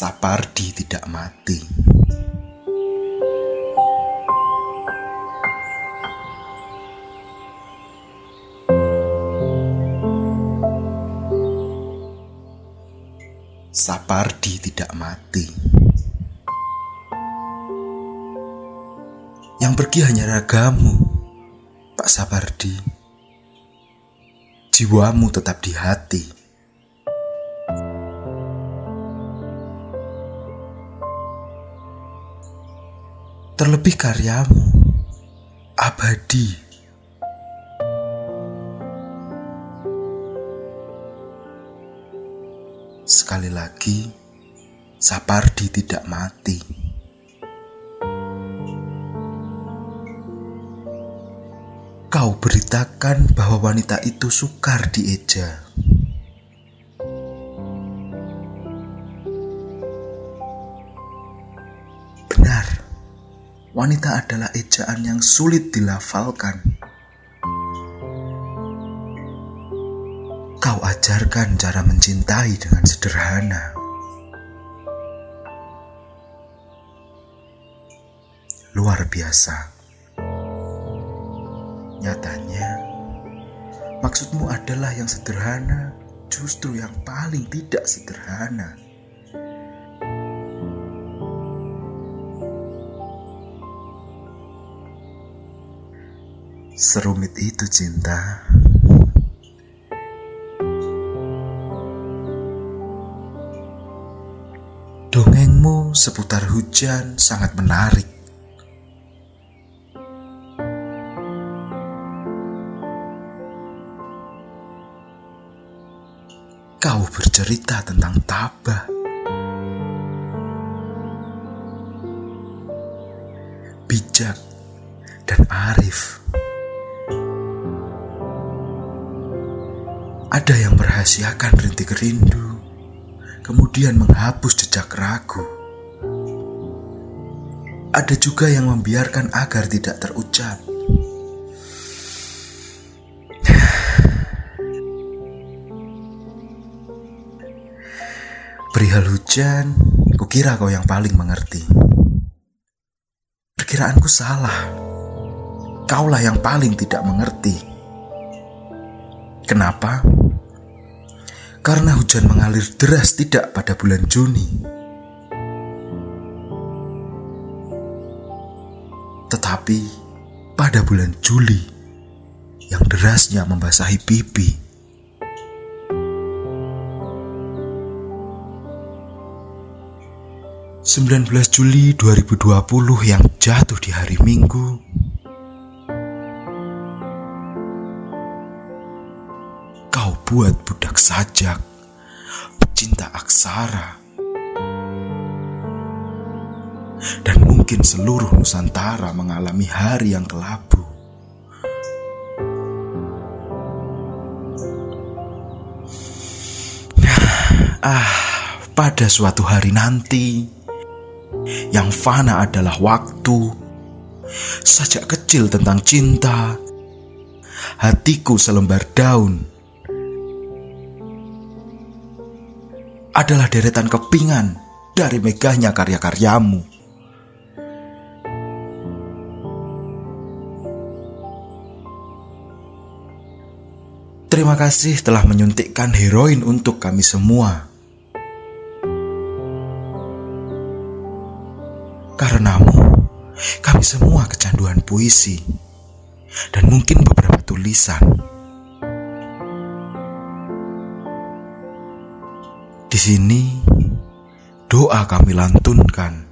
Sapardi tidak mati. Sapardi tidak mati. Yang pergi hanya ragamu, Pak Sapardi. Jiwamu tetap di hati. Terlebih karyamu abadi. Sekali lagi, Sapardi tidak mati. Kau beritakan bahwa wanita itu sukar dieja. Wanita adalah ejaan yang sulit dilafalkan. Kau ajarkan cara mencintai dengan sederhana. Luar biasa. Nyatanya, maksudmu adalah yang sederhana, justru yang paling tidak sederhana. Serumit itu cinta. Dongengmu seputar hujan sangat menarik. Kau bercerita tentang tabah. Bijak dan arif. Ada yang merahasiakan rintik rindu, kemudian menghapus jejak ragu. Ada juga yang membiarkan agar tidak terucap. Perihal hujan, kukira kau yang paling mengerti. Perkiraanku salah. Kaulah yang paling tidak mengerti. Kenapa? Karena hujan mengalir deras tidak pada bulan Juni. Tetapi pada bulan Juli yang derasnya membasahi pipi. Sembilan belas Juli 2020 yang jatuh di hari Minggu kau buat budak sajak, pecinta aksara, dan mungkin seluruh Nusantara mengalami hari yang kelabu. Ah, pada suatu hari nanti, yang fana adalah waktu, sajak kecil tentang cinta, hatiku selembar daun adalah deretan kepingan dari megahnya karya-karyamu. Terima kasih telah menyuntikkan heroin untuk kami semua. Karenamu, kami semua kecanduan puisi dan mungkin beberapa tulisan. Di sini doa kami lantunkan.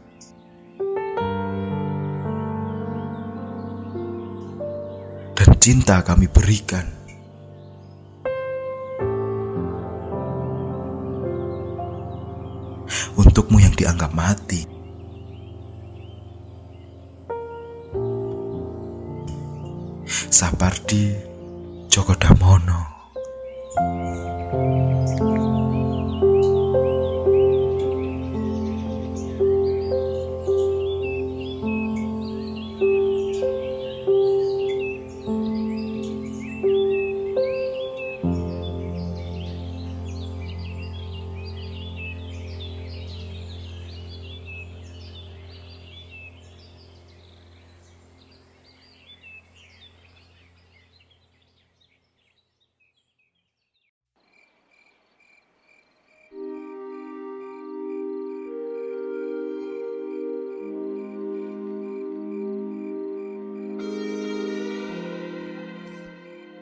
Dan cinta kami berikan. Untukmu yang dianggap mati. Sapardi Joko Damono